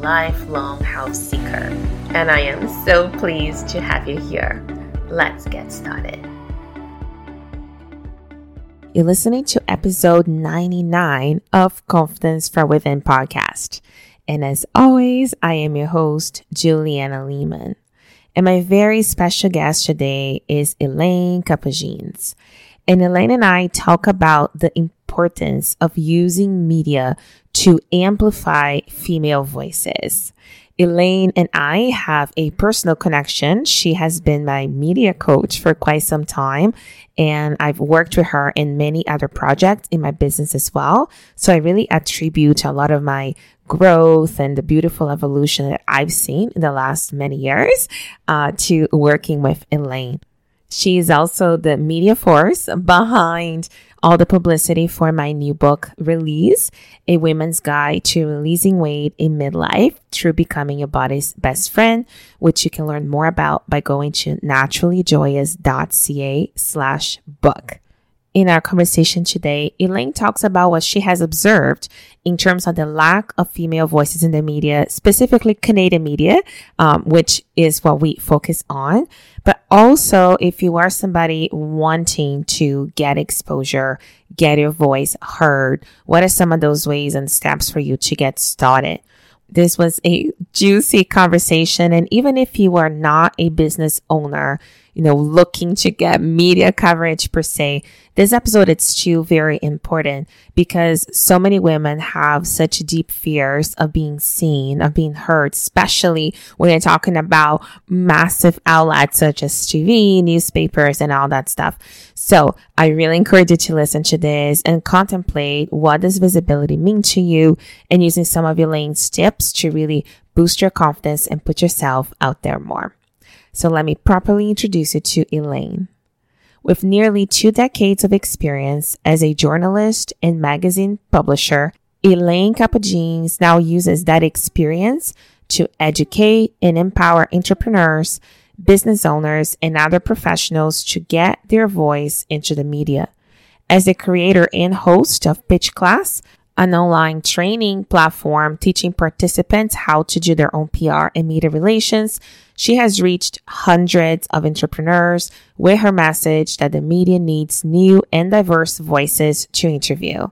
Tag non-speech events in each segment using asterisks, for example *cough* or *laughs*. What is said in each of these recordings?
lifelong house seeker. And I am so pleased to have you here. Let's get started. You're listening to episode 99 of Confidence from Within podcast. And as always, I am your host, Juliana Lehman. And my very special guest today is Elaine Kapogiannis. And Elaine and I talk about the importance of using media to amplify female voices. Elaine and I have a personal connection. She has been my media coach for quite some time, and I've worked with her in many other projects in my business as well. So I really attribute a lot of my growth and the beautiful evolution that I've seen in the last many years uh, to working with Elaine. She is also the media force behind all the publicity for my new book release, A Women's Guide to Releasing Weight in Midlife through Becoming Your Body's Best Friend, which you can learn more about by going to naturallyjoyous.ca slash book. In our conversation today, Elaine talks about what she has observed in terms of the lack of female voices in the media, specifically Canadian media, um, which is what we focus on. But also, if you are somebody wanting to get exposure, get your voice heard, what are some of those ways and steps for you to get started? This was a juicy conversation. And even if you are not a business owner, you know, looking to get media coverage per se, this episode it's too very important because so many women have such deep fears of being seen, of being heard, especially when you're talking about massive outlets such as TV, newspapers, and all that stuff. So I really encourage you to listen to this and contemplate what does visibility mean to you and using some of your Elaine's tips to really boost your confidence and put yourself out there more. So let me properly introduce you to Elaine. With nearly two decades of experience as a journalist and magazine publisher, Elaine Kapogiannis now uses that experience to educate and empower entrepreneurs, business owners, and other professionals to get their voice into the media. As a creator and host of Pitch Class, an online training platform teaching participants how to do their own PR and media relations. She has reached hundreds of entrepreneurs with her message that the media needs new and diverse voices to interview.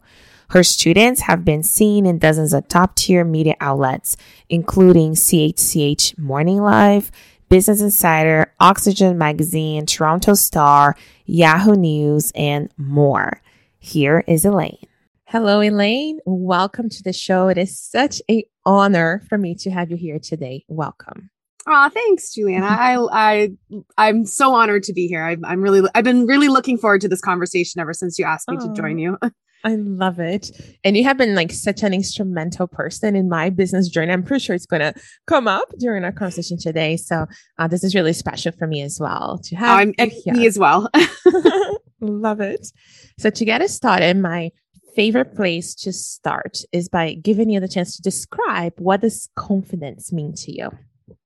Her students have been seen in dozens of top tier media outlets, including CHCH Morning Live, Business Insider, Oxygen Magazine, Toronto Star, Yahoo News, and more. Here is Elaine. Hello, Elaine. Welcome to the show. It is such a honor for me to have you here today. Welcome. Oh, thanks, Juliana. I, I, I'm so honored to be here. I, I'm really, I've been really looking forward to this conversation ever since you asked me oh, to join you. *laughs* I love it. And you have been like such an instrumental person in my business journey. I'm pretty sure it's going to come up during our conversation today. So uh, this is really special for me as well to have. Oh, I'm, me as well. *laughs* *laughs* love it. So to get us started, my favorite place to start is by giving you the chance to describe what does confidence mean to you?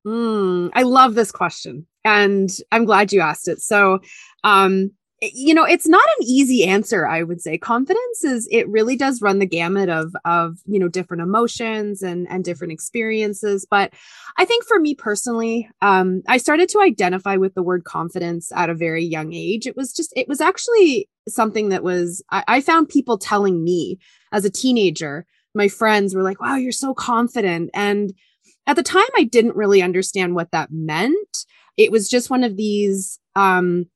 Mm, I love this question and I'm glad you asked it. So, um, you know it's not an easy answer i would say. Confidence is it really does run the gamut of of you know different emotions and and different experiences. But i think for me personally um i started to identify with the word confidence at a very young age. It was just it was actually something that was I, I found people telling me as a teenager. My friends were like wow you're so confident. And at the time i didn't really understand what that meant. It was just one of these um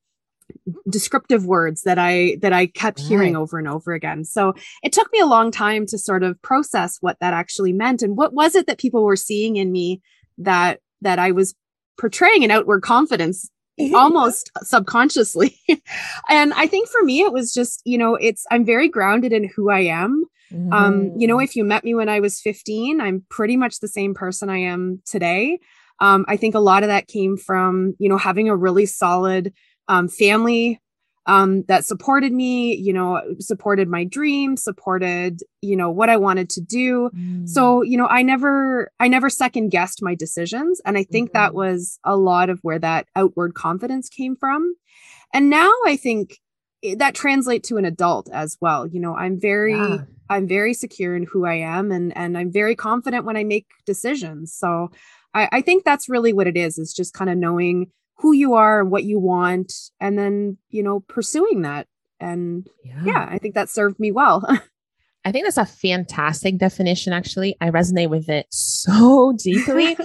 descriptive words that I that I kept right. hearing over and over again. So it took me a long time to sort of process what that actually meant and what was it that people were seeing in me that that I was portraying an outward confidence almost subconsciously. *laughs* and I think for me it was just, you know, it's I'm very grounded in who I am. Mm-hmm. Um, you know, mm-hmm. if you met me when I was 15, I'm pretty much the same person I am today. Um, I think a lot of that came from, you know, having a really solid um, family um, that supported me, you know, supported my dream, supported, you know, what I wanted to do. Mm. So, you know, I never, I never second guessed my decisions. And I think mm-hmm. that was a lot of where that outward confidence came from. And now I think that translates to an adult as well. You know, I'm very, yeah. I'm very secure in who I am and, and I'm very confident when I make decisions. So I, I think that's really what it is, is just kind of knowing who you are and what you want and then you know pursuing that. And yeah, yeah i think that served me well. *laughs* I think that's a fantastic definition actually. I resonate with it so *laughs* deeply.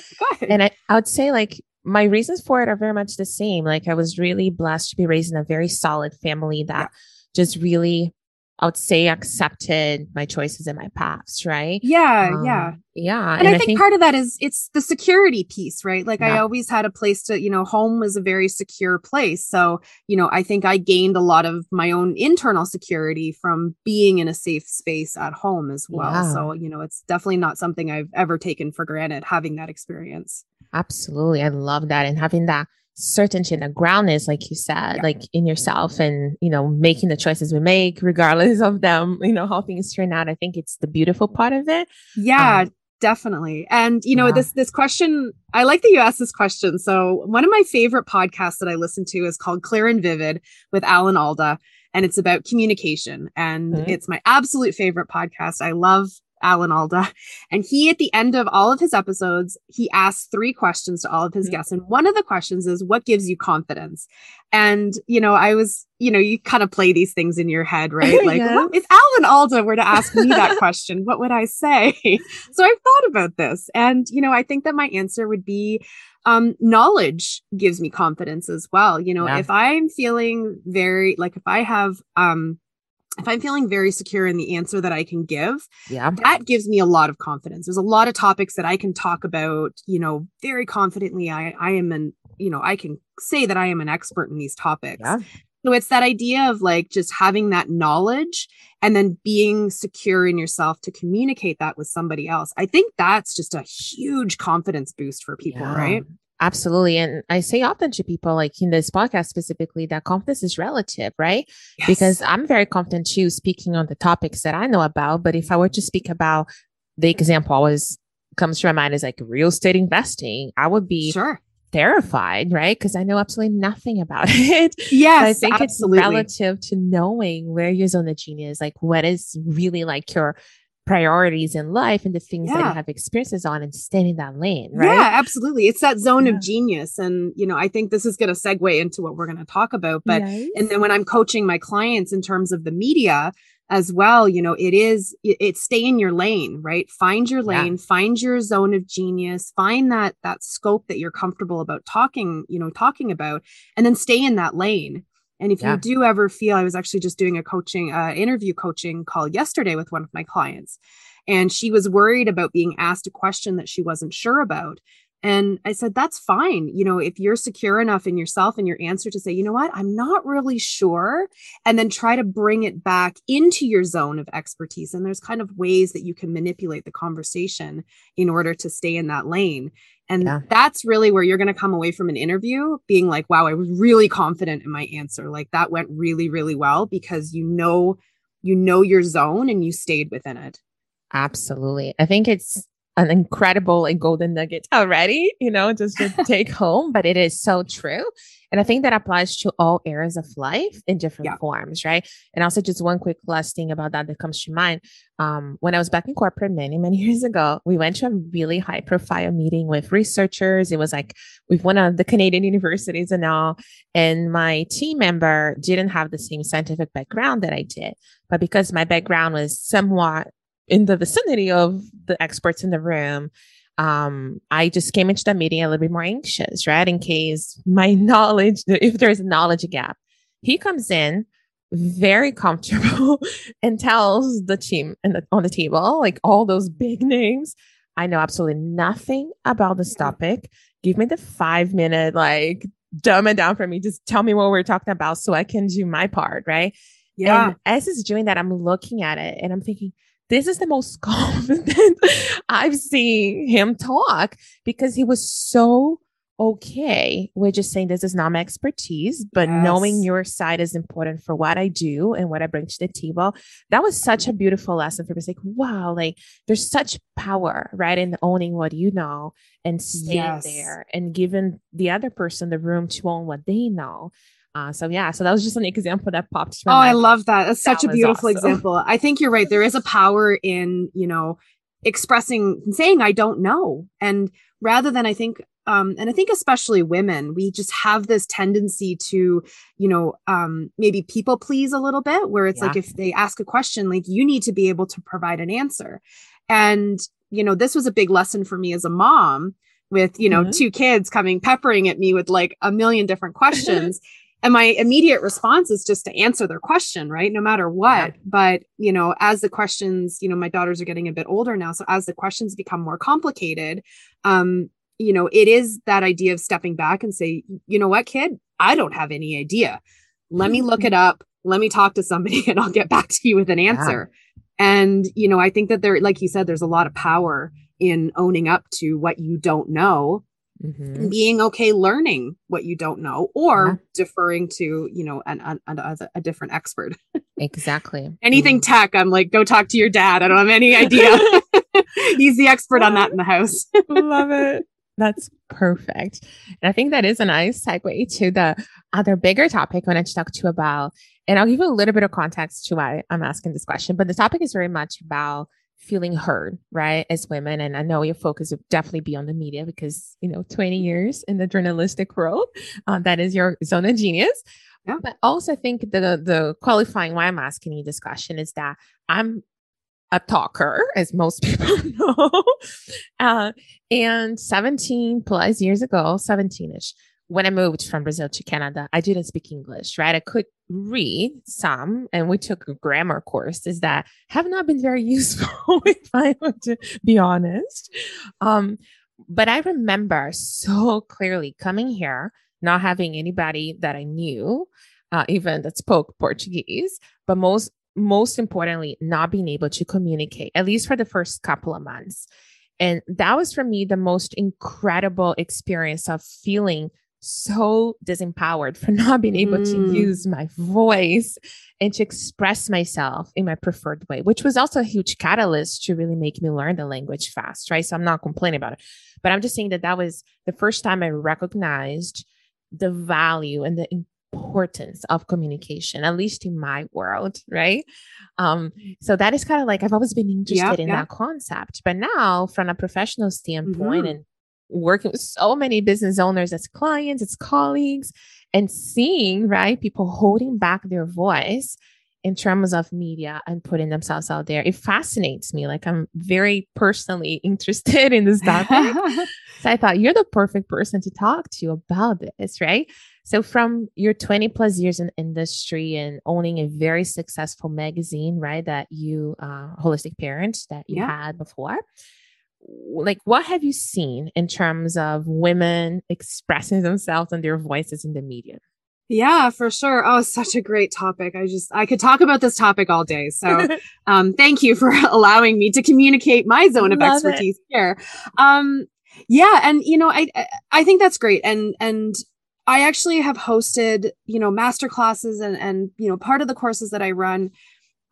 And I, I would say like my reasons for it are very much the same. Like i was really blessed to be raised in a very solid family that yeah. just really I would say accepted my choices and my paths, right? Yeah, um, yeah. Yeah. And, and I, I, think, think part of that is it's the security piece, right? Like yeah. I always had a place to, you know, home was a very secure place. So, you know, I think I gained a lot of my own internal security from being in a safe space at home as well. Yeah. So, you know, it's definitely not something I've ever taken for granted having that experience. Absolutely. I love that. And having that certainty and the groundness, like you said, yeah. like in yourself and, you know, making the choices we make, regardless *laughs* of them, you know, how things turn out. I think it's the beautiful part of it. Yeah. Um, definitely and you know yeah. this this question i like that you asked this question so one of my favorite podcasts that i listen to is called clear and vivid with alan alda and it's about communication and mm-hmm. it's my absolute favorite podcast i love Alan Alda. And he, at the end of all of his episodes, he asks three questions to all of his mm-hmm. guests. And one of the questions is, What gives you confidence? And, you know, I was, you know, you kind of play these things in your head, *laughs* right? Like, yes. if Alan Alda were to ask me that *laughs* question, what would I say? *laughs* so I've thought about this. And, you know, I think that my answer would be, um, knowledge gives me confidence as well. You know, yeah. if I'm feeling very, like, if I have, um, if I'm feeling very secure in the answer that I can give, yeah, that gives me a lot of confidence. There's a lot of topics that I can talk about, you know, very confidently. I I am an, you know, I can say that I am an expert in these topics. Yeah. So it's that idea of like just having that knowledge and then being secure in yourself to communicate that with somebody else. I think that's just a huge confidence boost for people, yeah. right? Absolutely. And I say often to people, like in this podcast specifically, that confidence is relative, right? Yes. Because I'm very confident too, speaking on the topics that I know about. But if I were to speak about the example always comes to my mind is like real estate investing, I would be sure. terrified, right? Because I know absolutely nothing about *laughs* it. Yes. I think absolutely. it's relative to knowing where your zone of genius, like what is really like your priorities in life and the things yeah. that you have experiences on and stay in that lane, right? Yeah, absolutely. It's that zone yeah. of genius. And, you know, I think this is going to segue into what we're going to talk about. But, yes. and then when I'm coaching my clients in terms of the media, as well you know it is it, it stay in your lane right find your lane yeah. find your zone of genius find that that scope that you're comfortable about talking you know talking about and then stay in that lane and if yeah. you do ever feel, I was actually just doing a coaching, uh, interview coaching call yesterday with one of my clients, and she was worried about being asked a question that she wasn't sure about. And I said, that's fine. You know, if you're secure enough in yourself and your answer to say, you know what, I'm not really sure, and then try to bring it back into your zone of expertise. And there's kind of ways that you can manipulate the conversation in order to stay in that lane. And yeah. that's really where you're going to come away from an interview being like, wow, I was really confident in my answer. Like that went really, really well because you know, you know your zone and you stayed within it. Absolutely. I think it's an incredible and golden nugget already, you know, just to *laughs* take home, but it is so true. And I think that applies to all areas of life in different yeah. forms, right? And also, just one quick last thing about that that comes to mind. Um, when I was back in corporate many, many *laughs* years ago, we went to a really high profile meeting with researchers. It was like with one of the Canadian *laughs* universities and all. And my team member didn't have the same scientific background that I did. But because my background was somewhat in the vicinity of the experts in the room, um, I just came into the meeting a little bit more anxious, right? In case my *laughs* knowledge, if there's a knowledge gap, he comes in very comfortable *laughs* and tells the team and the, on the table, like all those big names. I know absolutely nothing about this topic. Give me the five minute, like, dumb it down for me. Just tell me what we're talking about so I can do my part, right? Yeah. And as he's doing that, I'm looking at it and I'm thinking, this is the most *laughs* confident I've seen him talk because he was so okay with just saying this is not my expertise, but yes. knowing your side is important for what I do and what I bring to the table. That was such a beautiful lesson for me. It's like, wow, like there's such power, right, in owning what you know and staying yes. there and giving the other person the room to own what they know. Uh, so yeah, so that was just an example that popped. oh, I love that. That's that such a beautiful awesome. example. I think you're right. There is a power in you know expressing, saying I don't know, and rather than I think um, and I think especially women, we just have this tendency to, you know, um, maybe people please a little bit, where it's yeah. like if they ask a question, like you need to be able to provide an answer. And, you know, this was a big lesson for me as a mom with, you know, mm-hmm. two kids coming peppering at me with like a million different *laughs* questions. And my immediate response is just to answer their question right no matter what yeah. but you know as the questions you know my daughters are getting a bit older now so as the questions become more complicated um you know, it is that idea of stepping back and say, you know what, kid, I don't have any idea. Let me look mm-hmm. it up. Let me talk to somebody *laughs* and I'll get back to you with an answer. Yeah. And, you know, I think that there, like you said, there's a lot of power in owning up to what you don't know mm-hmm. being okay learning what you don't know or yeah. deferring to you know an, an, an a, a, different expert *laughs* exactly anything mm-hmm. tech i'm like go talk to your dad i don't have any idea *laughs* *laughs* he's the expert on that in the house love it that's perfect. And I think that is a nice segue to the other bigger topic I wanted to talk to you about. And I'll give you a little bit of context to why I'm asking this question, but the topic is very much about feeling heard, right? As women. And I know your focus would definitely be on the media because, you know, 20 years in the journalistic world, uh, that is your zone of genius. Yeah. But also I think the the qualifying why I'm asking you this question is that I'm a talker, as most *laughs* people know. Uh, and 17 plus years ago, 17 ish, when I moved from Brazil to Canada, I didn't speak English, right? I could read some, and we took a grammar courses that have not been very *laughs* useful, if I want to be honest. Um, but I remember so clearly coming here, not having anybody that I knew, uh, even that spoke Portuguese, but most most importantly, not being able to communicate, at least for the first couple of months. And that was for me the most incredible experience of feeling so disempowered for *laughs* not being able mm. to use my voice and to express myself in my preferred way, which was also a huge catalyst to really make me learn the language fast, right? So I'm not complaining about it, but I'm just saying that that was the first time I recognized the value and the importance of communication, at least in my world, right? Um, so that is kind of like I've always been interested in that concept. But now, from a professional standpoint mm-hmm. and working with so many business owners as clients, as colleagues, and seeing, right, people holding back their voice in terms of media and putting themselves out there. It fascinates me. Like I'm very personally *laughs* interested in this topic. *laughs* so I thought you're the perfect person to talk to about this, right? So, from your 20 plus years in industry and owning a very successful magazine, right, that you, uh, Holistic Parents, that you yeah. had before, like what have you seen in terms of women expressing themselves and their voices in the media? Yeah, for sure. Oh, such a great topic. I just I could talk about this topic all day. So, *laughs* um, thank you for *laughs* allowing me to communicate my zone of Love expertise it. here. Um, yeah, and you know, I I think that's great. And and I actually have hosted, you know, master classes and and you know, part of the courses that I run.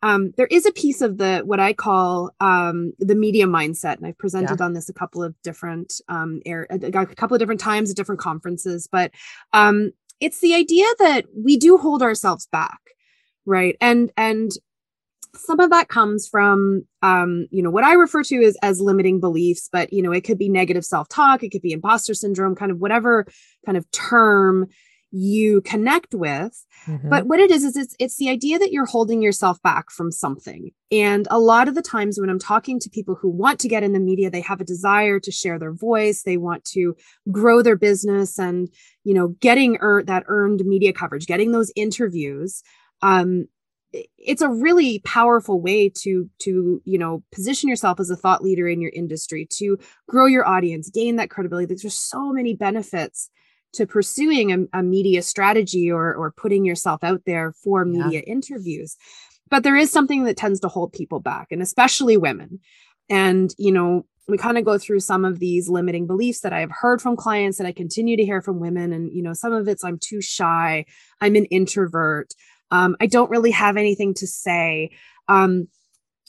Um, there is a piece of the what I call um, the media mindset, and I've presented yeah. on this a couple of different um, air, a couple of different times at different conferences. But um, it's the idea that we do hold ourselves back, right? And and some of that comes from um, you know what i refer to as as limiting beliefs but you know it could be negative self-talk it could be imposter syndrome kind of whatever kind of term you connect with. Mm-hmm. but what it is is it's it's the idea that you're holding yourself back from something. And a lot of the times when i'm talking to people who want to get in the media they have a desire to share their voice. They want to grow their business and you know getting er- that earned media coverage getting those interviews um, it's a really powerful way to to you know position yourself as a thought leader in your industry to grow your audience gain that credibility. There's just so many benefits to pursuing a, a media strategy or or putting yourself out there for media yeah. interviews but there is something that tends to hold people back, and especially women. And, you know, we kind of go through some of these limiting beliefs that I've heard from clients that I continue to hear from women. And, you know, some of it's I'm too shy, I'm an introvert, um, I don't really have anything to say. Um,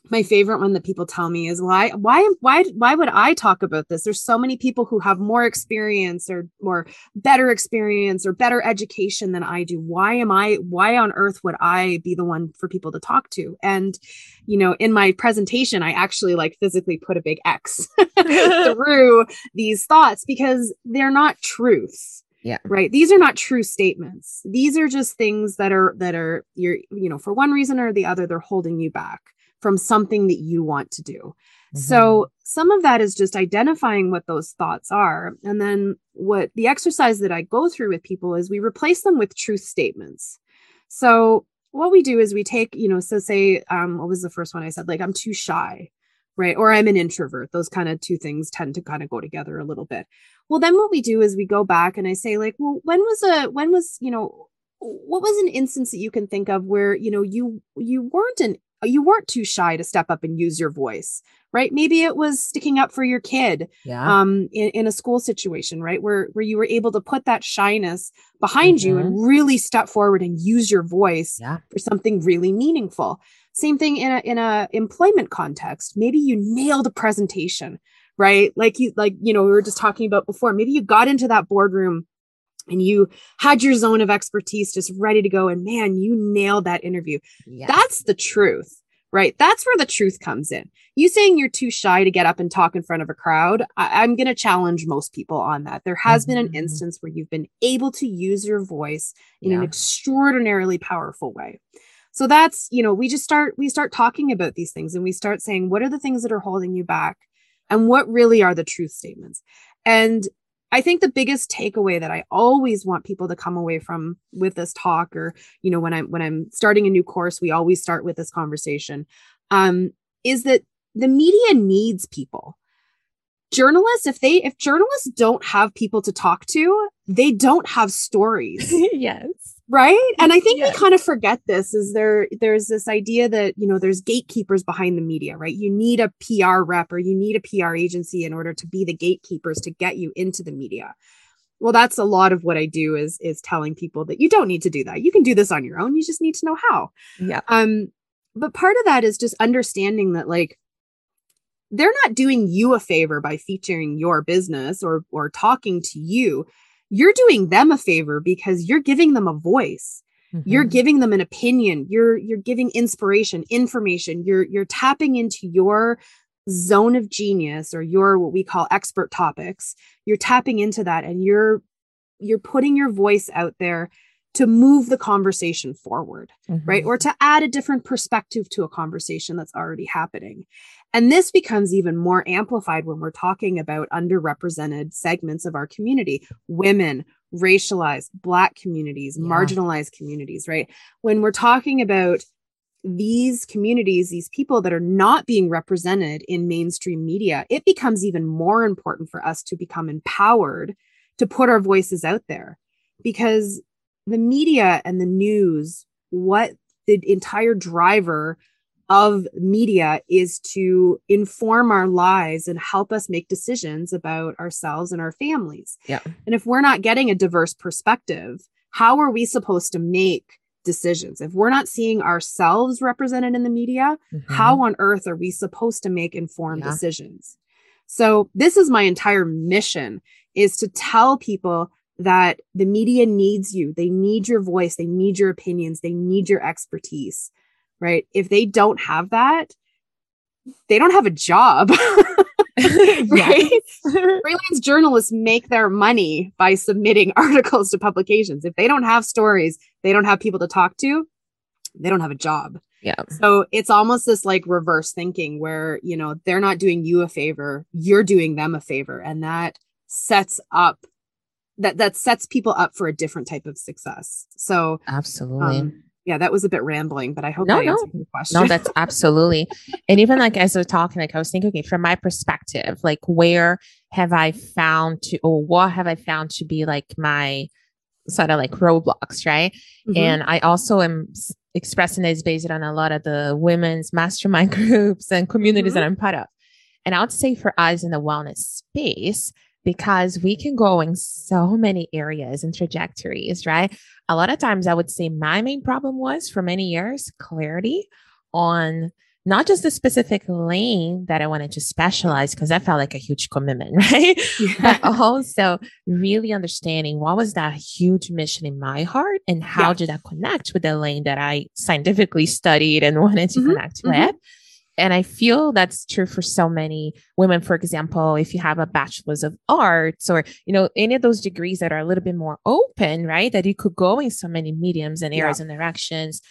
my favorite one that people tell me is why why why why would I talk about this? There's so many people who have more experience or more better experience or better education than I do. Why am I why on earth would I be the one for people to talk to? And you know, in my presentation I actually like physically put a big X *laughs* *laughs* through these thoughts because they're not truths yeah right these are not true statements these are just things that are that are you're you know for one reason or the other they're holding you back from something that you want to do. Mm-hmm. So some of that is just identifying what those thoughts are. And then what the exercise that I go through with people is we replace them with truth statements. So what we do is we take, you know, so say, um, what was the first one I said? Like, I'm too shy, right? Or I'm an introvert. Those kind of two things tend to kind of go together a little bit. Well, then what we do is we go back and I say, like, well, when was a, when was, you know, what was an instance that you can think of where you know you you weren't an you weren't too shy to step up and use your voice right maybe it was sticking up for your kid yeah. um in, in a school situation right where where you were able to put that shyness behind mm-hmm. you and mm-hmm. really step forward and use your voice yeah. for something really meaningful same thing in a in a employment context maybe you nailed a presentation right like you like you know we were just talking about before maybe you got into that boardroom and you had your zone of expertise just ready to go and man you nailed that interview yes. that's the truth right that's where the truth comes in you saying you're too shy to get up and talk in front of a crowd I- am going to challenge most people on that there has mm-hmm. been an mm-hmm. instance where you've been able to use your voice in yeah. an extraordinarily powerful way so that's you know we just start we start talking about these things and we start saying what are the things that are holding you back and what really are the truth statements and I think the biggest takeaway that I always want people to come away from with this talk or you know when I'm when I'm starting a new course we always start with this conversation um is that the media needs people. Journalists if they if journalists don't have people to talk to, they don't have stories. *laughs* yes right? And i think yeah. we kind of forget this is there there's this idea that you know there's gatekeepers behind the media right? You need a pr rep or you need a pr agency in order to be the gatekeepers to get you into the media. Well that's a lot of what i do is is telling people that you don't need to do that. You can do this on your own. You just need to know how. Yeah. Um but part of that is just understanding that like they're not doing you a favor by featuring your business or or talking to you you're doing them a favor because you're giving them a voice. Mm-hmm. You're giving them an opinion. You're you're giving inspiration, information. You're you're tapping into your zone of genius or your what we call expert topics. You're tapping into that and you're you're putting your voice out there to move the conversation forward, mm-hmm. right? Or to add a different perspective to a conversation that's already happening. And this becomes even more amplified when we're talking about underrepresented segments of our community, women, racialized, Black communities, yeah. marginalized communities, right? When we're talking about these communities, these people that are not being represented in mainstream media, it becomes even more important for us to become empowered to put our voices out there because the media and the news, what the entire driver of media is to inform our lives and help us make decisions about ourselves and our families. Yeah. And if we're not getting a diverse perspective, how are we supposed to make decisions? If we're not seeing ourselves represented in the media, mm-hmm. how on earth are we supposed to make informed yeah. decisions? So this is my entire mission is to tell people that the media needs you. They need your voice. They need your opinions. They need your expertise right? If they don't have that, they don't have a job. *laughs* *laughs* right? Freelance journalists make their money by submitting *laughs* articles to publications. If they don't have stories, they don't have people to talk to, they don't have a job. Yeah. So it's almost this like reverse thinking where, you know, they're not doing you a favor, you're doing them a favor. And that sets up that that sets people up for a different type of success. So absolutely. Um, yeah, that was a bit rambling, but I hope no, I answered no. question. No, that's absolutely. and even like as we're talking, like I was thinking, okay, from my perspective, like where have I found to, or what have I found to be like my sort of like roadblocks, right? Mm-hmm. And I also am expressing this based on a lot of the women's mastermind *laughs* groups and communities mm-hmm. that I'm part of. And I would say for us in the wellness space, because we can go in so many areas and trajectories, right? A lot of times I would say my main problem was for many years clarity on not just the specific lane that I wanted to specialize because that felt like a huge commitment, *laughs* right? Yeah. But also really understanding what was that huge mission in my heart and how yeah. did that connect with the lane that I scientifically studied and wanted to mm-hmm. connect mm-hmm. And I feel that's true for so many women. For example, if you have a bachelor's of arts or, you know, any of those degrees that are a little bit more open, right? That you could go in so many mediums and areas yeah. and directions.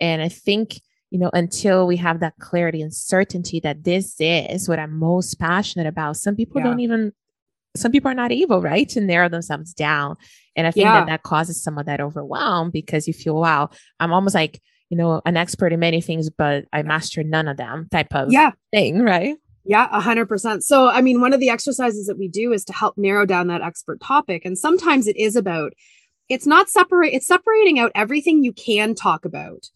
And I think, you know, until we have that clarity and certainty that this is what I'm most passionate about, some people yeah. don't even, some people are not able, right, to narrow themselves down. And I think yeah. that that causes some of that overwhelm because you feel, wow, I'm almost like, you know, an expert in many things, but I mastered none of them type of yeah. thing, right? Yeah, a hundred percent. So, I mean, one of the exercises that we do is to help narrow down that expert topic. And sometimes it is about, it's not separate, it's separating out everything you can talk about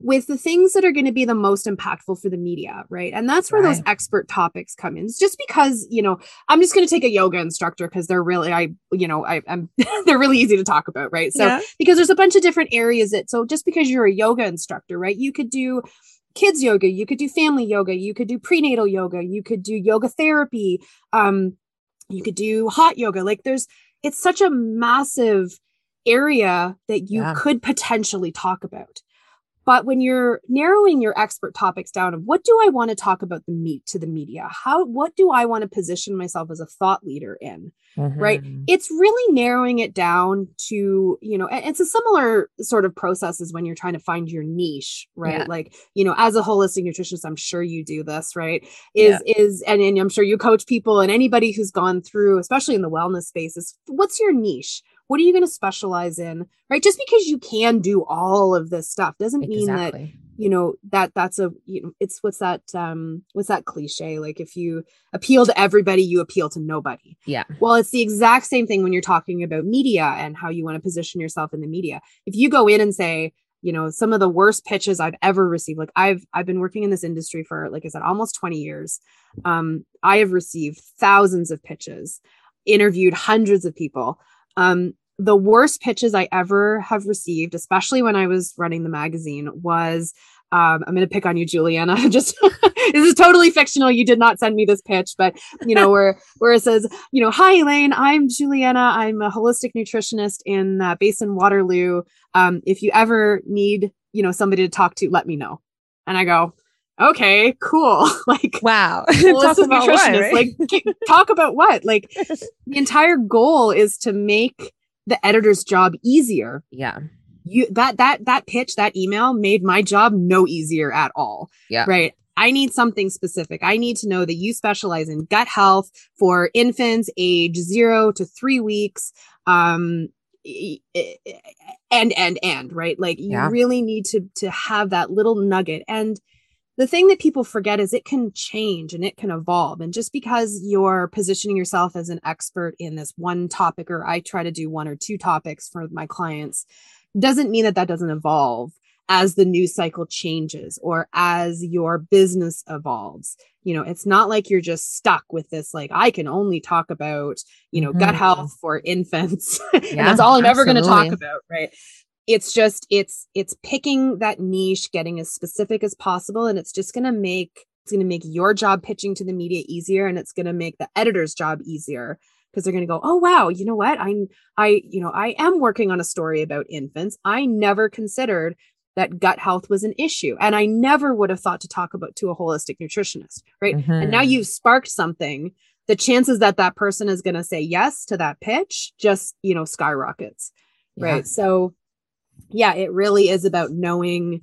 with the things that are going to be the most impactful for the media, right? And that's where right. those expert topics come in. It's just because, you know, I'm just going to take a yoga instructor because they're really, I, you know, I, am *laughs* they're really easy to talk about, right? So, yeah. because there's a bunch of different areas that, so just because you're a yoga instructor, right? You could do kids yoga, you could do family yoga, you could do prenatal yoga, you could do yoga therapy, um, you could do hot yoga. Like there's, it's such a massive area that you yeah. could potentially talk about. But when you're narrowing your expert topics down of what do I want to talk about the meat to the media? How what do I want to position myself as a thought leader in? Mm-hmm. Right? It's really narrowing it down to, you know, it's a similar sort of process as when you're trying to find your niche, right? Yeah. Like, you know, as a holistic nutritionist, I'm sure you do this, right? Is yeah. is and, and I'm sure you coach people and anybody who's gone through, especially in the wellness space, is what's your niche? What are you going to specialize in right? Just because you can do all of this stuff doesn't exactly. mean that you know that that's a you know it's what's that um what's that cliche? Like if you appeal to everybody you appeal to nobody. Yeah. Well it's the exact same thing when you're talking about media and how you want to position yourself in the media. If you go in and say you know some of the worst pitches i've ever received like i've i've been working in this industry for like i said almost 20 years um i have received thousands of pitches interviewed hundreds of people um, the worst pitches I ever have received, especially when I was running the magazine, was um, I'm going to pick on you, Juliana. *laughs* Just *laughs* this is totally fictional. You did not send me this pitch, but you know where *laughs* where it says, you know, hi Elaine, I'm Juliana. I'm a holistic nutritionist in uh, Basin Waterloo. Um, if you ever need, you know, somebody to talk to, let me know. And I go, okay, cool. *laughs* like, wow. *laughs* talk about what, right? Like, *laughs* talk about what? Like, the entire goal is to make the editor's job easier. Yeah. You that that that pitch, that email made my job no easier at all. Yeah. Right. I need something specific. I need to know that you specialize in gut health for infants age zero to three weeks. Um, and and and right like you yeah. really need to to have that little nugget and the thing that people forget is it can change and it can evolve. And just because you're positioning yourself as an expert in this one topic, or I try to do one or two topics for my clients, doesn't mean that that doesn't evolve as the news cycle changes or as your business evolves. You know, it's not like you're just stuck with this, like, I can only talk about, you know, mm-hmm. gut health for infants. *laughs* Yeah, that's all I'm absolutely. ever going to talk about. Right it's just it's it's picking that niche getting as specific as possible and it's just going to make it's going to make your job pitching to the media easier and it's going to make the editor's job easier because they're going to go oh wow you know what i'm i you know i am working on a story about infants i never considered that gut health was an issue and i never would have thought to talk about to a holistic nutritionist right mm-hmm. and now mm-hmm. you've sparked something the chances that that person is going to say yes to that pitch just you know skyrockets yeah. right so yeah, it really is about knowing,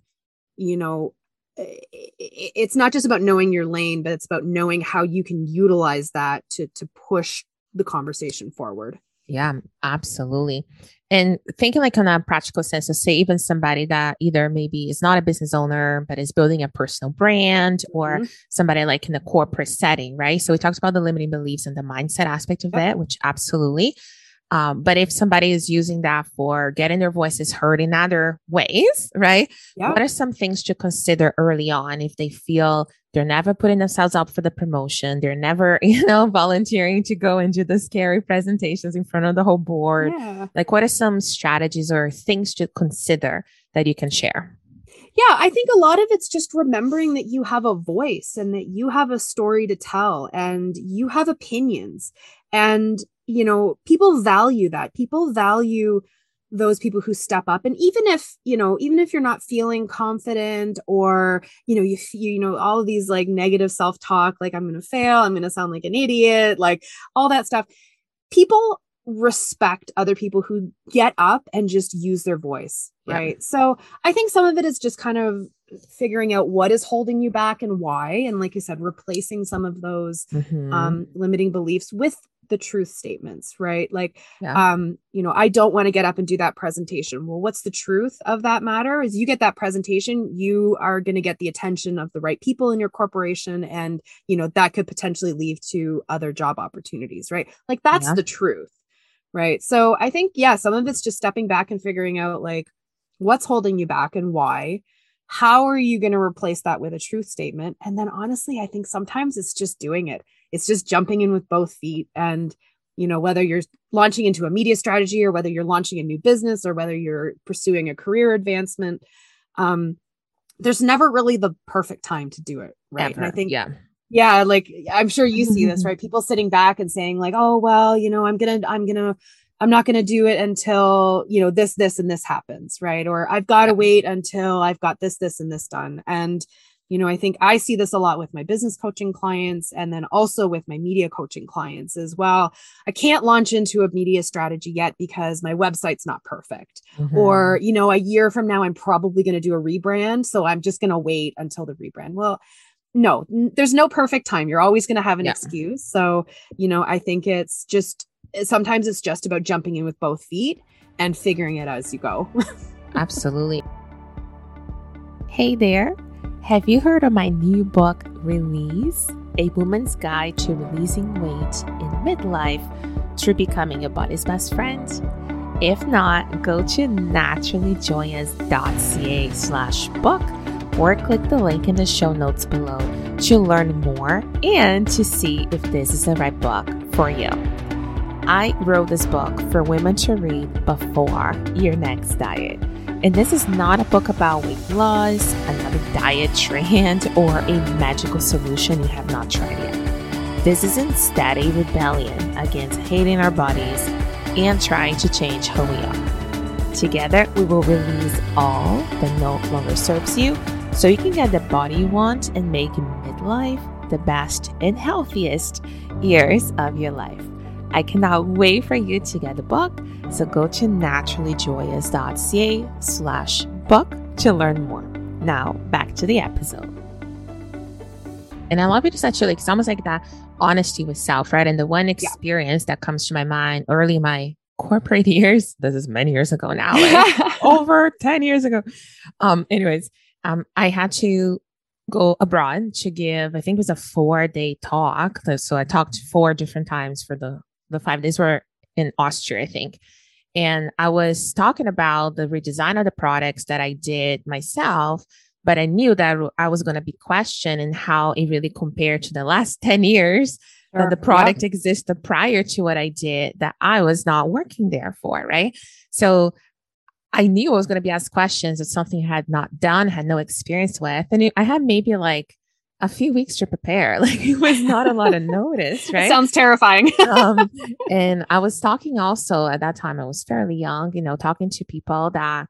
you know, it's not just about knowing your lane, but it's about knowing how you can utilize that to to push the conversation forward. Yeah, absolutely. And thinking like on a practical sense, so say even somebody that either maybe is not a business owner, but is building a personal brand or mm-hmm. somebody like in the corporate setting, right? So we talked about the limiting beliefs and the mindset aspect of yep. it, which absolutely. Um, but if somebody is using that for getting their voices heard in other ways, right? Yeah. What are some things to consider early on if they feel they're never putting themselves up for the promotion, they're never, *laughs* you know, volunteering to go and do the scary presentations in front of the whole board? Yeah. Like, what are some strategies or things to consider that you can share? Yeah, I think a lot of it's just remembering that you have a voice and that you have a story to tell and you have opinions. And you know, people value that. People value those people who step up and even if you know even if you're not feeling confident or you know you you know all of these like negative self-talk like i'm going to fail i'm going to sound like an idiot like all that stuff people respect other people who get up and just use their voice right yeah. so i think some of it is just kind of figuring out what is holding you back and why and like you said replacing some of those mm-hmm. um, limiting beliefs with the truth statements right? Like yeah. um you know i don't want to get up and do that presentation. Well what's the truth of that matter is you get that presentation you are going to get the attention of the right people in your corporation and you know that could potentially lead to other job opportunities right? Like that's yeah. the truth right? So i think yeah some of it's just stepping back and figuring out like what's holding you back and why? How are you going to replace that with a truth statement? And then honestly i think sometimes it's just doing it it's just jumping in with both feet. And you know whether you're launching into a media strategy or whether you're launching a new business or whether you're pursuing a career advancement um there's never really the perfect time to do it right? Ever. and i think yeah. Yeah like i'm sure you see this *laughs* right? People sitting back and saying like oh well you know i'm gonna i'm gonna i'm not gonna do it until you know this this and this happens right? Or i've got to wait until i've got this this and this done. And you know i think i see this a lot with my business coaching clients and then also with my media coaching clients as well. I can't launch into a media strategy yet because my website's not perfect. Mm-hmm. or you know a year from now i'm probably going to do a rebrand so i'm just going to wait until the rebrand. Well no there's no perfect time. You're always going to have an yeah. excuse. So you know i think it's just sometimes it's just about jumping in with both feet and figuring it as you go. *laughs* Absolutely. Hey there have you heard of my new book, Release? A Woman's Guide to Releasing Weight in Midlife through Becoming Your Body's Best Friend? If not, go to naturallyjoyous.ca slash book or click the link in the show notes below to learn more and to see if this is the right book for you. I wrote this book for women to read before your next diet. And this is not a book about weight loss, another diet trend, *laughs* or a magical solution you have not tried yet. This is instead a rebellion against hating our bodies and trying to change who we are. Together, we will release all that no longer serves you so you can get the body you want and make midlife the best and healthiest years of your life. I cannot wait for you to get the book. So go to naturallyjoyous.ca slash book to learn more. Now back to the episode. And I love it just actually, it's almost like that honesty with self, right? And the one experience yeah. that comes to my mind early in my corporate *laughs* years, this is many years ago now, like *laughs* over 10 years ago. Um, anyways, um, I had to go abroad to give, I think it was a four day talk. So I talked four different times for the the five days were in Austria, I think. And I was talking about the redesign of the products that I did myself, but I knew that I was going to be questioned and how it really compared to the last *laughs* 10 years sure. that the product yep. existed prior to what I did that I was not working there for. Right. So I knew I was going to be asked questions of something I had not done, had no experience with. And I had maybe like a few weeks to prepare. *laughs* Like it was not a lot of notice, *laughs* right? sounds terrifying. *laughs* um, and I was talking also at that time, I was fairly young, you know, talking to people that,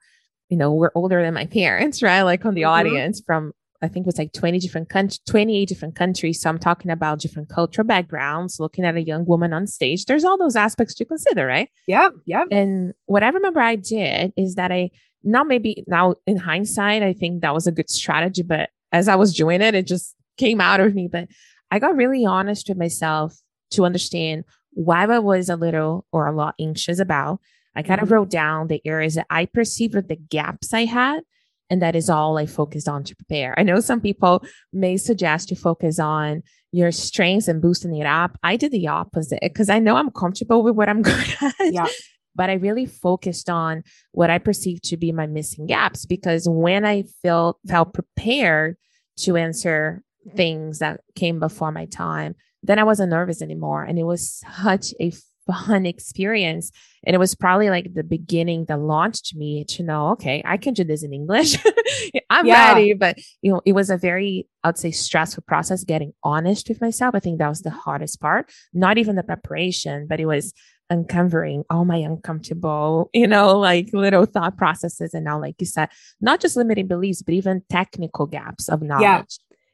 you know, were older than my parents, right? Like on the mm-hmm. audience from, I think it was like 20 different countries, 28 different countries. So I'm talking about different cultural backgrounds, looking at a young woman on stage. There's all those aspects to consider, right? Yeah. Yeah. And what I remember I did is that I, now maybe now in hindsight, I think that was a good strategy, but as I was doing it, it just came out of me. But I got really honest with myself to understand why I was a little or a lot anxious about. I kind mm-hmm. of wrote down the areas that I perceived with the gaps I had. And that is all I focused on to prepare. I know some people may suggest to focus on your strengths and boosting it up. I did the opposite because I know I'm comfortable with what I'm *laughs* good at. Yeah. But I really focused on what I perceived to be my missing gaps because when I felt felt prepared to answer things that came before my time, then I wasn't nervous anymore. And it was such a fun *laughs* experience. And it was probably like the beginning that launched me to know, okay, I can do this in English. *laughs* I'm yeah. ready. But, you know, it was a very, I'd say, stressful process getting honest with myself. I think that was the hardest part, not even the preparation, but it was uncovering all my uncomfortable, you know, like little thought processes. And now, like you said, not just limiting beliefs, but even technical gaps of knowledge. Yeah.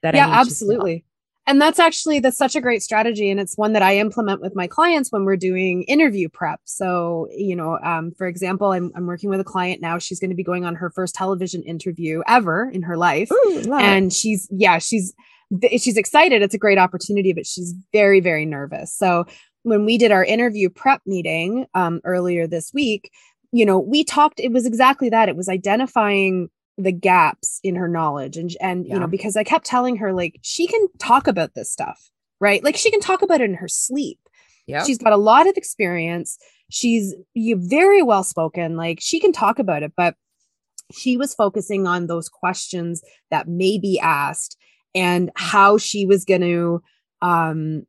That yeah, absolutely and that's actually that's such a great strategy and it's one that i implement with my clients when we're doing interview prep so you know um, for example I'm, I'm working with a client now she's going to be going on her first television interview ever in her life Ooh, and she's yeah she's she's excited it's a great opportunity but she's very very nervous so when we did our interview prep meeting um, earlier this week you know we talked it was exactly that. It was identifying the gaps in her knowledge and and yeah. you know because I kept telling her like she can talk about this stuff right? Like she can talk about it in her sleep. Yeah. She's got a lot of experience. She's you very well spoken. Like she can talk about it but she was focusing on those questions that may be asked and how she was going to um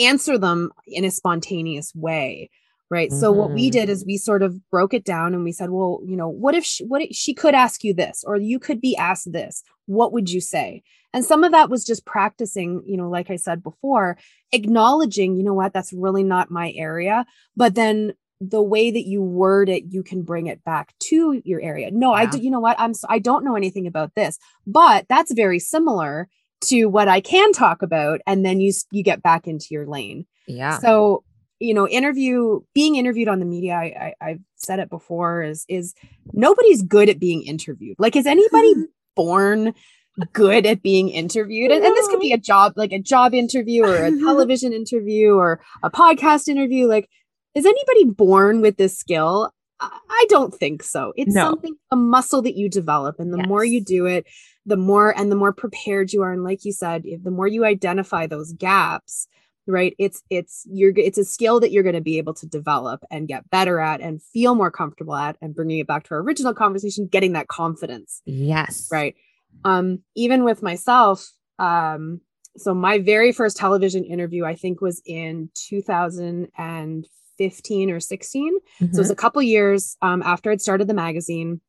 answer them in a spontaneous way right? Mm-hmm. so what we did is mm-hmm. we sort of broke it down and we said well you know what if she, what if she could ask you this or you could be asked this. What would you say? And some of that was just practicing you know like i said before acknowledging you know what? That's really not my area. But then the way that you word it you can bring it back to your area. No yeah. i do you know what? I'm i don't know anything about this. But that's very similar to what i can talk about and then you you get back into your lane. Yeah. So you know interview being interviewed on the media I, I have said it before is is nobody's good at being interviewed. Like is anybody mm-hmm. born good at being interviewed? And, and, this could be a job like a job interview or a *laughs* television interview or a podcast interview. Like is anybody born with this skill i don't think so it's no. something a muscle that you develop and the yes. more you do it the more and the more prepared you are and like you said the more you identify those gaps right it's it's you're it's a skill that you're going to be able to develop and get better at and feel more comfortable at and bringing it back to our original conversation getting that confidence yes right um even with myself um so my very first television interview i think was in 2015 or 16 mm-hmm. so it was mm-hmm. a couple years um, after i'd started the magazine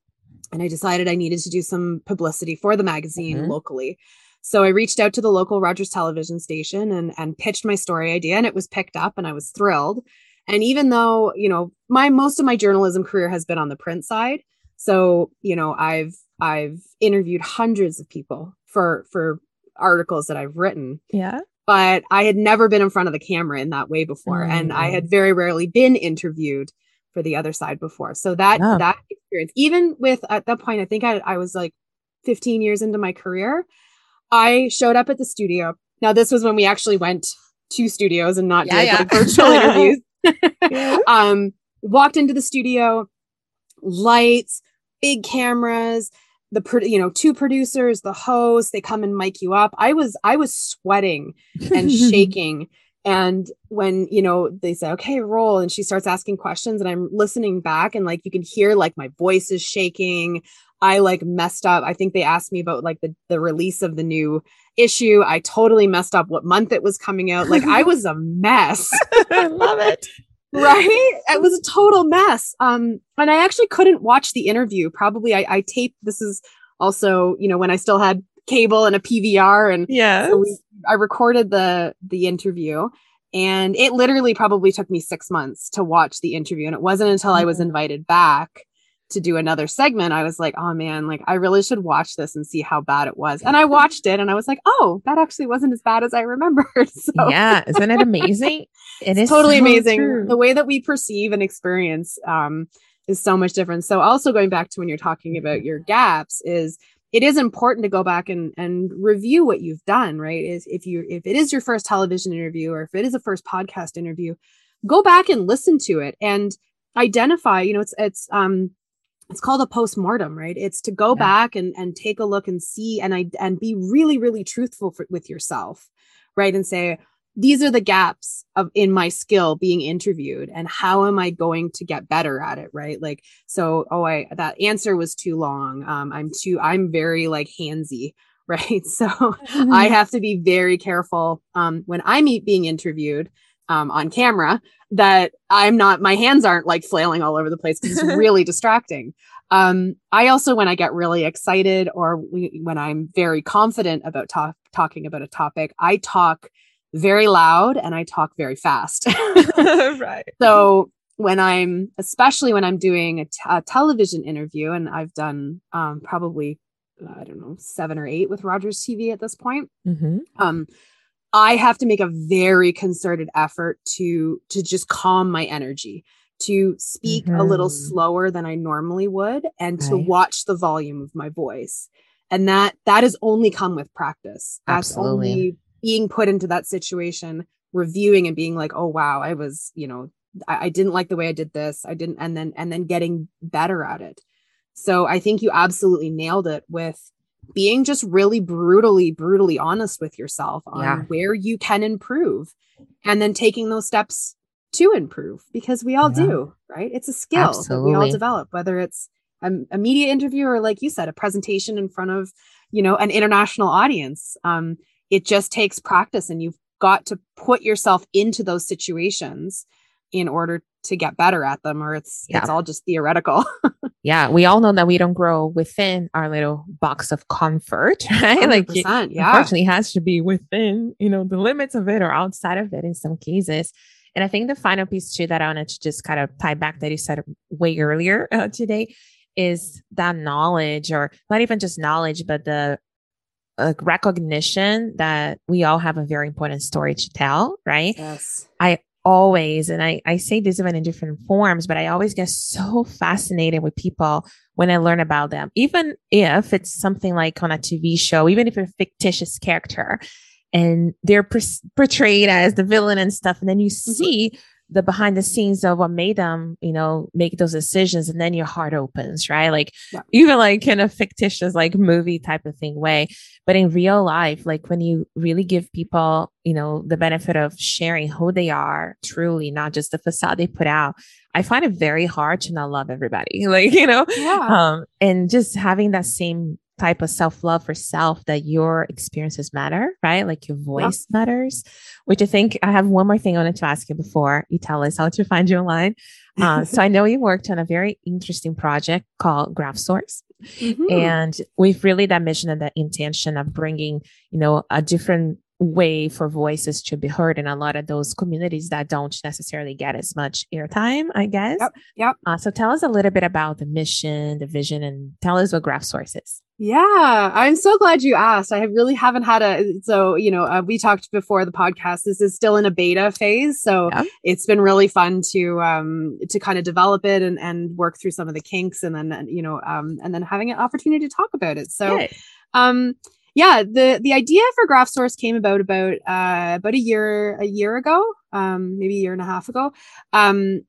and i decided i needed to do some publicity for the magazine mm-hmm. locally so I reached out to the local Rogers television station and, and pitched my story idea, and it was picked up, and I was thrilled. And even though, you know, my most of my journalism career has been on the print side, so you know, I've I've interviewed hundreds of people for for articles that I've written. Yeah. But I had never been in front of the camera in that way before. Mm-hmm. And I had mm. very rarely been interviewed for the other side before. So that yeah. that experience, even with at that point, I think I, I was like 15 years into my career. I showed up at the studio. Now, this was when we actually went to studios and not yeah, did yeah. like virtual *laughs* interviews. yeah. *laughs* Um, walked into the studio, lights, big cameras, the you know two producers, the host. They come and mic you up. I was I was sweating and *laughs* shaking. And when you know they say, "Okay, roll," and she starts asking questions, and I'm listening back, and like you can hear like my voice is shaking. I like messed up. I think they asked me about like the, the release of the new issue. I totally messed up what month it was coming out. Like I *laughs* was a mess. I love it. Right? *laughs* It was a total mess. Um, and I actually couldn't watch the interview. Probably I, I taped this is also, you know, when I still had cable and a PVR and yeah, so I recorded the the interview and it literally probably took me six months to watch the interview. And it wasn't until mm-hmm. I was mm-hmm. invited back to do another segment, I was like, oh man, like I really should watch this and see how bad it was. And I watched it and I was like, oh, that actually wasn't as bad as I remembered. *laughs* So yeah, isn't it amazing? *laughs* It is totally so amazing. True. The way that we perceive and experience um, is so much different. So also going back to when you're talking about your gaps is it is important to go back and and review what you've done, right? Is if you if it is your first television interview or if it is a first podcast interview, go back and listen to it and identify, you know, it's it's um it's called a post-mortem right it's to go yeah. back and and take a look and see and i and be really really truthful for, with yourself right? And say, these are the gaps of in my skill being interviewed and how am i going to get better at it right like so oh i that answer was too long um i'm too i'm very like handsy *laughs* right so mm-hmm. i have to be very careful um when i'm being interviewed um, on camera that i'm not my hands aren't like flailing all over the place because it's *laughs* really distracting um i also when i get really excited or we, when i'm very confident about talk, talking about a topic i talk very loud and I talk very fast. *laughs* *laughs* right. So when I'm, especially when I'm doing a, t- a television interview, and I've done um, probably, I don't know, seven or eight with Rogers TV at this point. Mm-hmm. Um, I have to make a very concerted effort to to just calm my energy, to speak mm-hmm. a little mm-hmm. slower than I normally would, and right. to watch the volume of my voice. And that that has only come with practice. That's Absolutely. only being put into that situation, reviewing and being like, oh wow, I was, you know, I, I didn't like the way I did this. I didn't, and then and then getting better at it. So I think you absolutely nailed it with being just really brutally, brutally honest with yourself on yeah. where you can improve and then taking those steps to improve because we all yeah. do, right? It's a skill Absolutely. that we all develop, whether it's a, a, media interview or like you said, a presentation in front of, you know, an international audience. Um, it just takes practice and you've got to put yourself into those situations in order to get better at them or it's yeah. it's all just theoretical *laughs* yeah we all know that we don't grow within our little box of comfort *laughs* right like it, yeah unfortunately has to be within you know the limits of it or outside of it in some cases and i think the final piece too that i wanted to just kind of tie back that you said way earlier uh, today is that knowledge or not even just knowledge but the a recognition that we all have a very important story to tell, right? Yes. I always, and I, I say this even in different forms, but I always get so fascinated with people when I learn about them, even if it's something like on a TV show, even if a fictitious character and they're portrayed as the villain and stuff. And then you mm-hmm. see the behind the scenes of what made them, you know, make those decisions. And then your heart opens, right? Like yeah. even like in a fictitious, like movie type of thing way. But in real life, like when you really give people, you know, the benefit of sharing who they are truly, not just the facade they put out. I find it very hard to not love everybody. *laughs* Like, you know, yeah. um, and just having that same type of self love for self that your experiences matter, right? Like your voice yeah. matters, which I think I have one more thing I wanted to ask you before you tell us how to find you online. *laughs* Uh, so I know you worked on a very interesting project called Graph Source. Mm-hmm. And we've really that mission and that intention of bringing, you know, a different way for voices to be heard in a lot of those communities that don't necessarily get as much airtime, I guess. Yep. yep. Uh, so tell us a little bit about the mission, the vision, and tell us what Graph Source is. Yeah, I'm so glad you asked. I really haven't had a so you know uh, we talked before the podcast. This is still in a beta phase, so yeah. it's been really fun to um to kind of develop it and and work through some of the kinks, and then you know um and then having an opportunity to talk about it. So, um yeah, the the idea for Graph Source came about about uh about a year a year ago, um maybe a year and a half ago. Um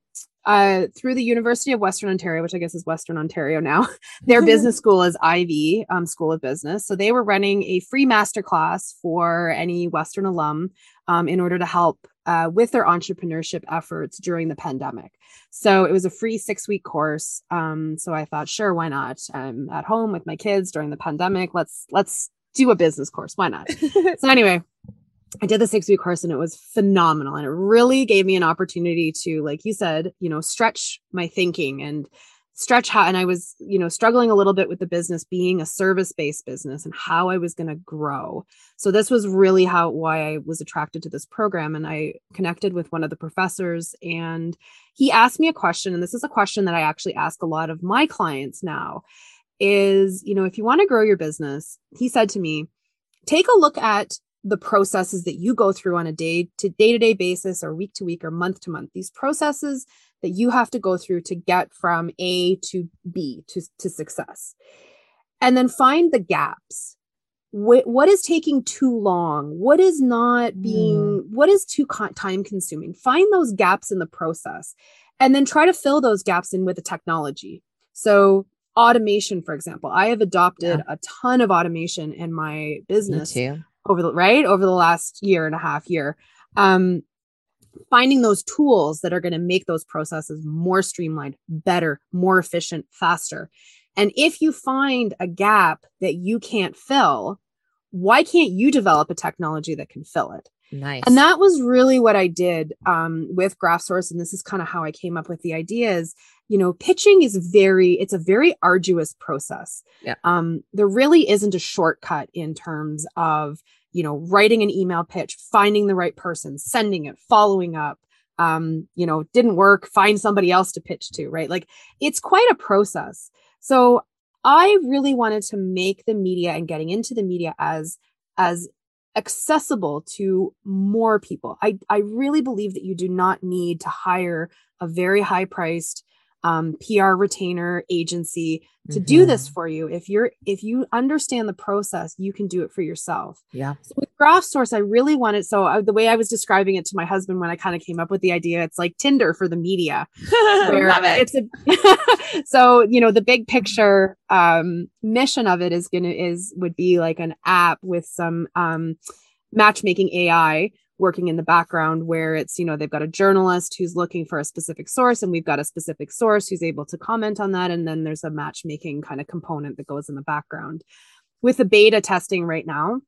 uh, through the University of Western Ontario, which I guess is Western Ontario now. *laughs* Their *laughs* business school is Ivey um, School of Business. So they were running a free masterclass for any Western alum um, in order to help uh, with their entrepreneurship efforts during the pandemic. So it was a free six week course. Um, so I thought, sure, why not? I'm at home with my kids during the pandemic. Let's let's do a business course. Why not? *laughs* so anyway, I did the six week course and it was phenomenal. And it really gave me an opportunity to, like you said, you know, stretch my thinking and stretch how, and I was, you know, struggling a little bit with the business being a service based business and how I was going to grow. So this was really how, why I was attracted to this program. And I connected with one of the professors and he asked me a question. And this is a question that I actually ask a lot of my clients now is, you know, if you want to grow your business, he said to me, take a look at the processes that you go through on a day to day to day basis or week to week or month to month these processes that you have to go through to get from a to b to, to success. And then find the gaps. What, what is taking too long? What is not being mm. what is too time consuming? Find those gaps in the process and then try to fill those gaps in with the technology. So automation for example i have adopted yeah. a ton of automation in my business over the right over the last year and a half year. Um, finding those tools that are going to make those processes more streamlined, better, more efficient, faster. And if you find a gap that you can't fill, why can't you develop a technology that can fill it? Nice. And that was really what I did um, with GraphSource. And this is kind of how I came up with the ideas. You know, pitching is very, it's a very arduous process. Yeah. Um, there really isn't a shortcut in terms of, you know, writing an email pitch, finding the right person, sending it, following up. Um, you know, didn't work, find somebody else to pitch to, right? Like it's quite a process. So I really wanted to make the media and getting into the media as as accessible to more people. I, I really believe that you do not need to hire a very high priced um, PR retainer agency to mm-hmm. do this for you. If you're if you understand the process, you can do it for yourself. Yeah. So with Graph Source, I really wanted. So uh, the way I was describing it to my husband when I kind of came up with the idea, it's like Tinder for the media. *laughs* Love it. It's a *laughs* so you know the big picture um, mission of it is gonna is would be like an app with some um, matchmaking AI working in the background where it's you know they've got a journalist who's looking for a specific source and we've got a specific source who's able to comment on that. And then there's a matchmaking kind of component that goes in the background. With the beta testing right now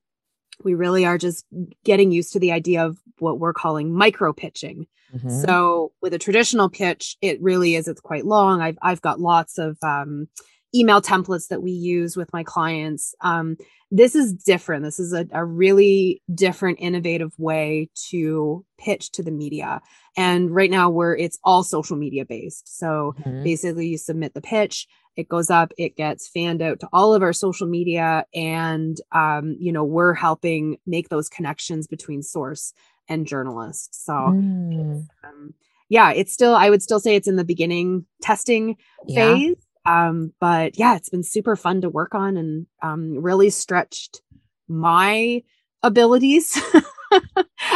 we really are just getting used to the idea of what we're calling micro pitching. Mm-hmm. so with a traditional pitch it really is it's quite long. I've, I've got lots of um, email templates that we use with my clients. Um, this is different. This is a, a, really different, innovative way to pitch to the media. And right now, where it's all social media based. So mm-hmm. basically, you submit the pitch, it goes up, it gets fanned out to all of our social media, and um, you know we're helping make those connections between source and journalist. So. Mm. Um, yeah, it's still, I would still say it's in the beginning testing yeah. phase um, but yeah, it's been super fun to work on and um, really stretched my abilities. *laughs*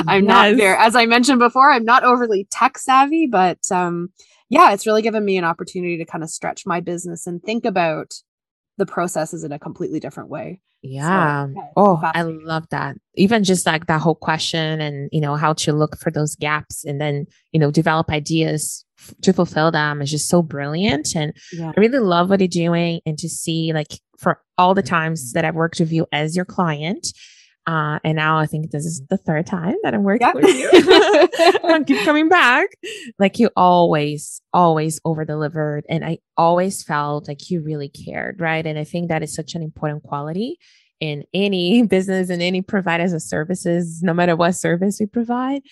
I'm yes. not there, as I mentioned before, I'm not overly tech savvy, but um, yeah, it's really given me an opportunity to kind of stretch my business and think about the processes in a completely different way. Yeah. So, yeah oh, I love that. Even just like that whole question and, you know, how to look for those gaps and then, you know, develop ideas to fulfill them is just so brilliant. And yeah. I really love what you're doing and to see like for all the times that I've worked with you as your client. Uh, and now I think this is the third time that I'm working with you. *laughs* I keep coming back. Like you always, always over delivered. And I always felt like you really cared. Right. And I think that is such an important quality in any *laughs* business and any providers of services, no matter what service we provide.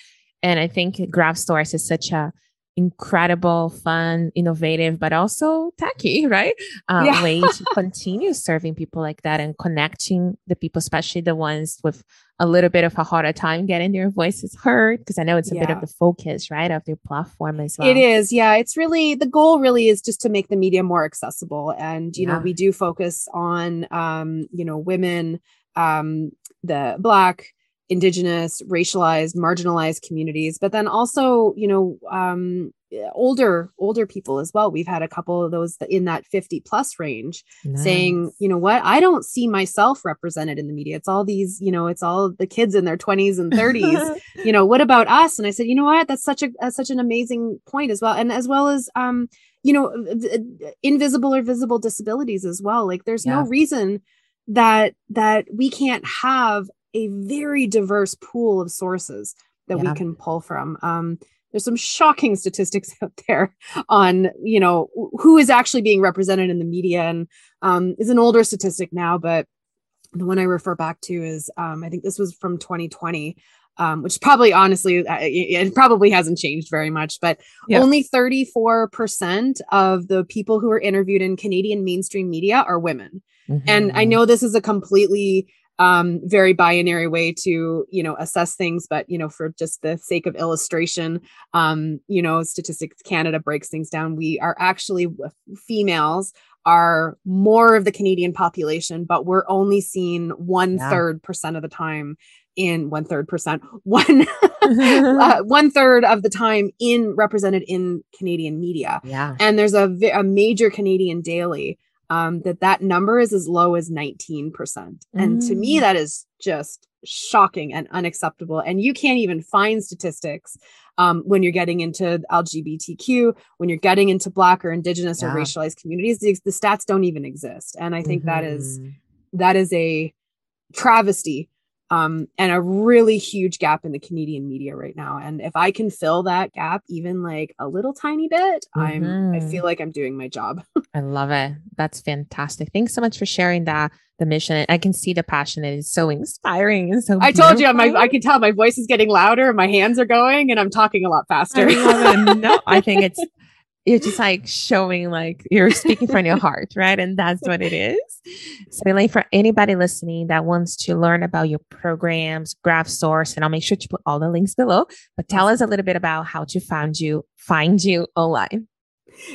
And I think GraphSource is such a incredible, fun, innovative, but also tacky, *laughs* right? Uh, yeah. way to *laughs* continue serving people like that and connecting the people, especially the ones with a little bit of a harder time getting their voices heard. Because I know it's a yeah. bit of the focus, right, of their platform as well. It is. Yeah. It's really the goal, really, is just to make the media more accessible. And, you yeah. know, we do focus on, um, you know, women, um, the Black, indigenous racialized marginalized communities but then also you know um older older people as well. We've had a couple of those in that 50 plus range nice. saying you know what? I don't see myself represented in the media. It's all these you know it's all the kids in their 20s and 30s *laughs* you know what about us? And i said you know what? That's such a that's such an amazing point as well. And as well as um you know invisible or visible disabilities as well. Like there's yeah. no reason that that we can't have a very diverse pool of sources that yeah. we can pull from. Um, there's some shocking statistics *laughs* out there on you know who is actually being represented in the media and um, is an older statistic now but the one i refer back to is um, i think this was from 2020 um, which probably honestly uh, it probably hasn't changed very much but yeah. only 34% of the people who are interviewed in canadian mainstream media are women mm-hmm. and i know this is a completely um, very binary way to you know assess things but you know for just the sake of illustration um, you know statistics canada breaks things down. We are actually females are more of the canadian population but we're only seen one third yeah. percent of the time in one third percent *laughs* one uh, *laughs* one third of the time in represented in canadian media. Yeah. And there's a, a major canadian daily um, that that number is as low as 19%. And to me, mm. that is just shocking and unacceptable. And you can't even find statistics um, when you're getting into LGBTQ, when you're getting into Black or Indigenous yeah. or racialized communities. The, the, stats don't even exist, and I think mm-hmm. that is mm-hmm. that is a travesty um, and a really huge gap in the Canadian media right now. And if I can fill that gap even like a little tiny bit, mm-hmm. I'm I mm-hmm. feel like I'm doing my job. *laughs* I love it. That's fantastic. Thanks so much for sharing that. The mission. I can see the passion. It is so inspiring and so. I told you, my I can tell my voice is getting louder, my hands are going, and I'm talking a lot faster. I no, I think it's *laughs* you're just like showing like you're speaking from your heart, right? And that's what it is. So, like for anybody listening that wants to learn about your programs, Graph Source, and I'll make sure to put all the links below. But tell us a little bit about how to find you, find you online.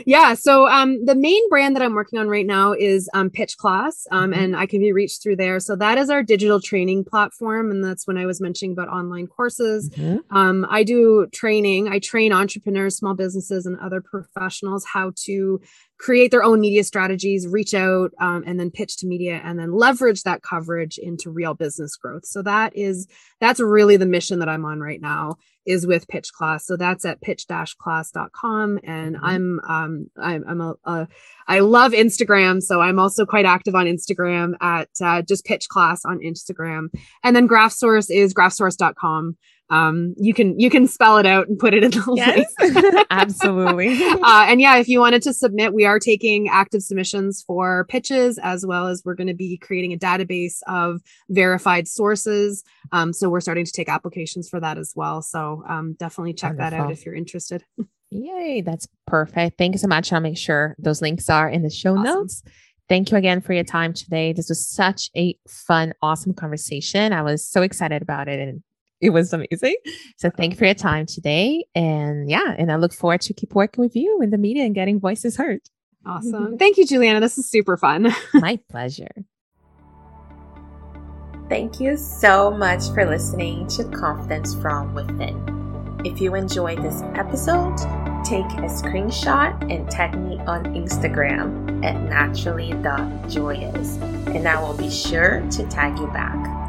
Yeah. So um, the main brand that I'm working on right now is um, Pitch Class, um, mm-hmm. and I can be reached through there. So that is our digital training platform, and that's when I was mentioning about online courses. Mm-hmm. Um, I do training. I train entrepreneurs, small businesses, and other professionals how to create their own media strategies, reach out, um, and then pitch to media, and then leverage that coverage into real business growth. So that is that's really the mission that I'm on right now is with Pitch Class. So that's at pitch-class.com. And mm-hmm. I'm um I'm, I'm a, a I love Instagram, so I'm also quite active on Instagram at uh, just Pitch Class on Instagram. And then Graph Source is graphsource.com um, you can you can spell it out and put it in the yes, link. *laughs* absolutely. Uh, and yeah, if you wanted to submit, we are taking active submissions for pitches as well as we're going to be creating a database of verified sources. Um, so we're starting to take applications for that as well. So um, definitely check Wonderful. that out if you're interested. *laughs* Yay, that's perfect. Thank you so much. I'll make sure those links are in the show awesome. notes. Thank you again for your time today. This was such a fun, awesome conversation. I was so excited about it and it was amazing. So thank you for your time today. And yeah, and I look forward to keep working with you in the media and getting voices heard. Awesome. Thank you, Juliana. This is super fun. *laughs* My pleasure. Thank you so much for listening to Confidence from Within. If you enjoyed this episode, take a screenshot and tag me on Instagram at naturally.joyous, and I will be sure to tag you back.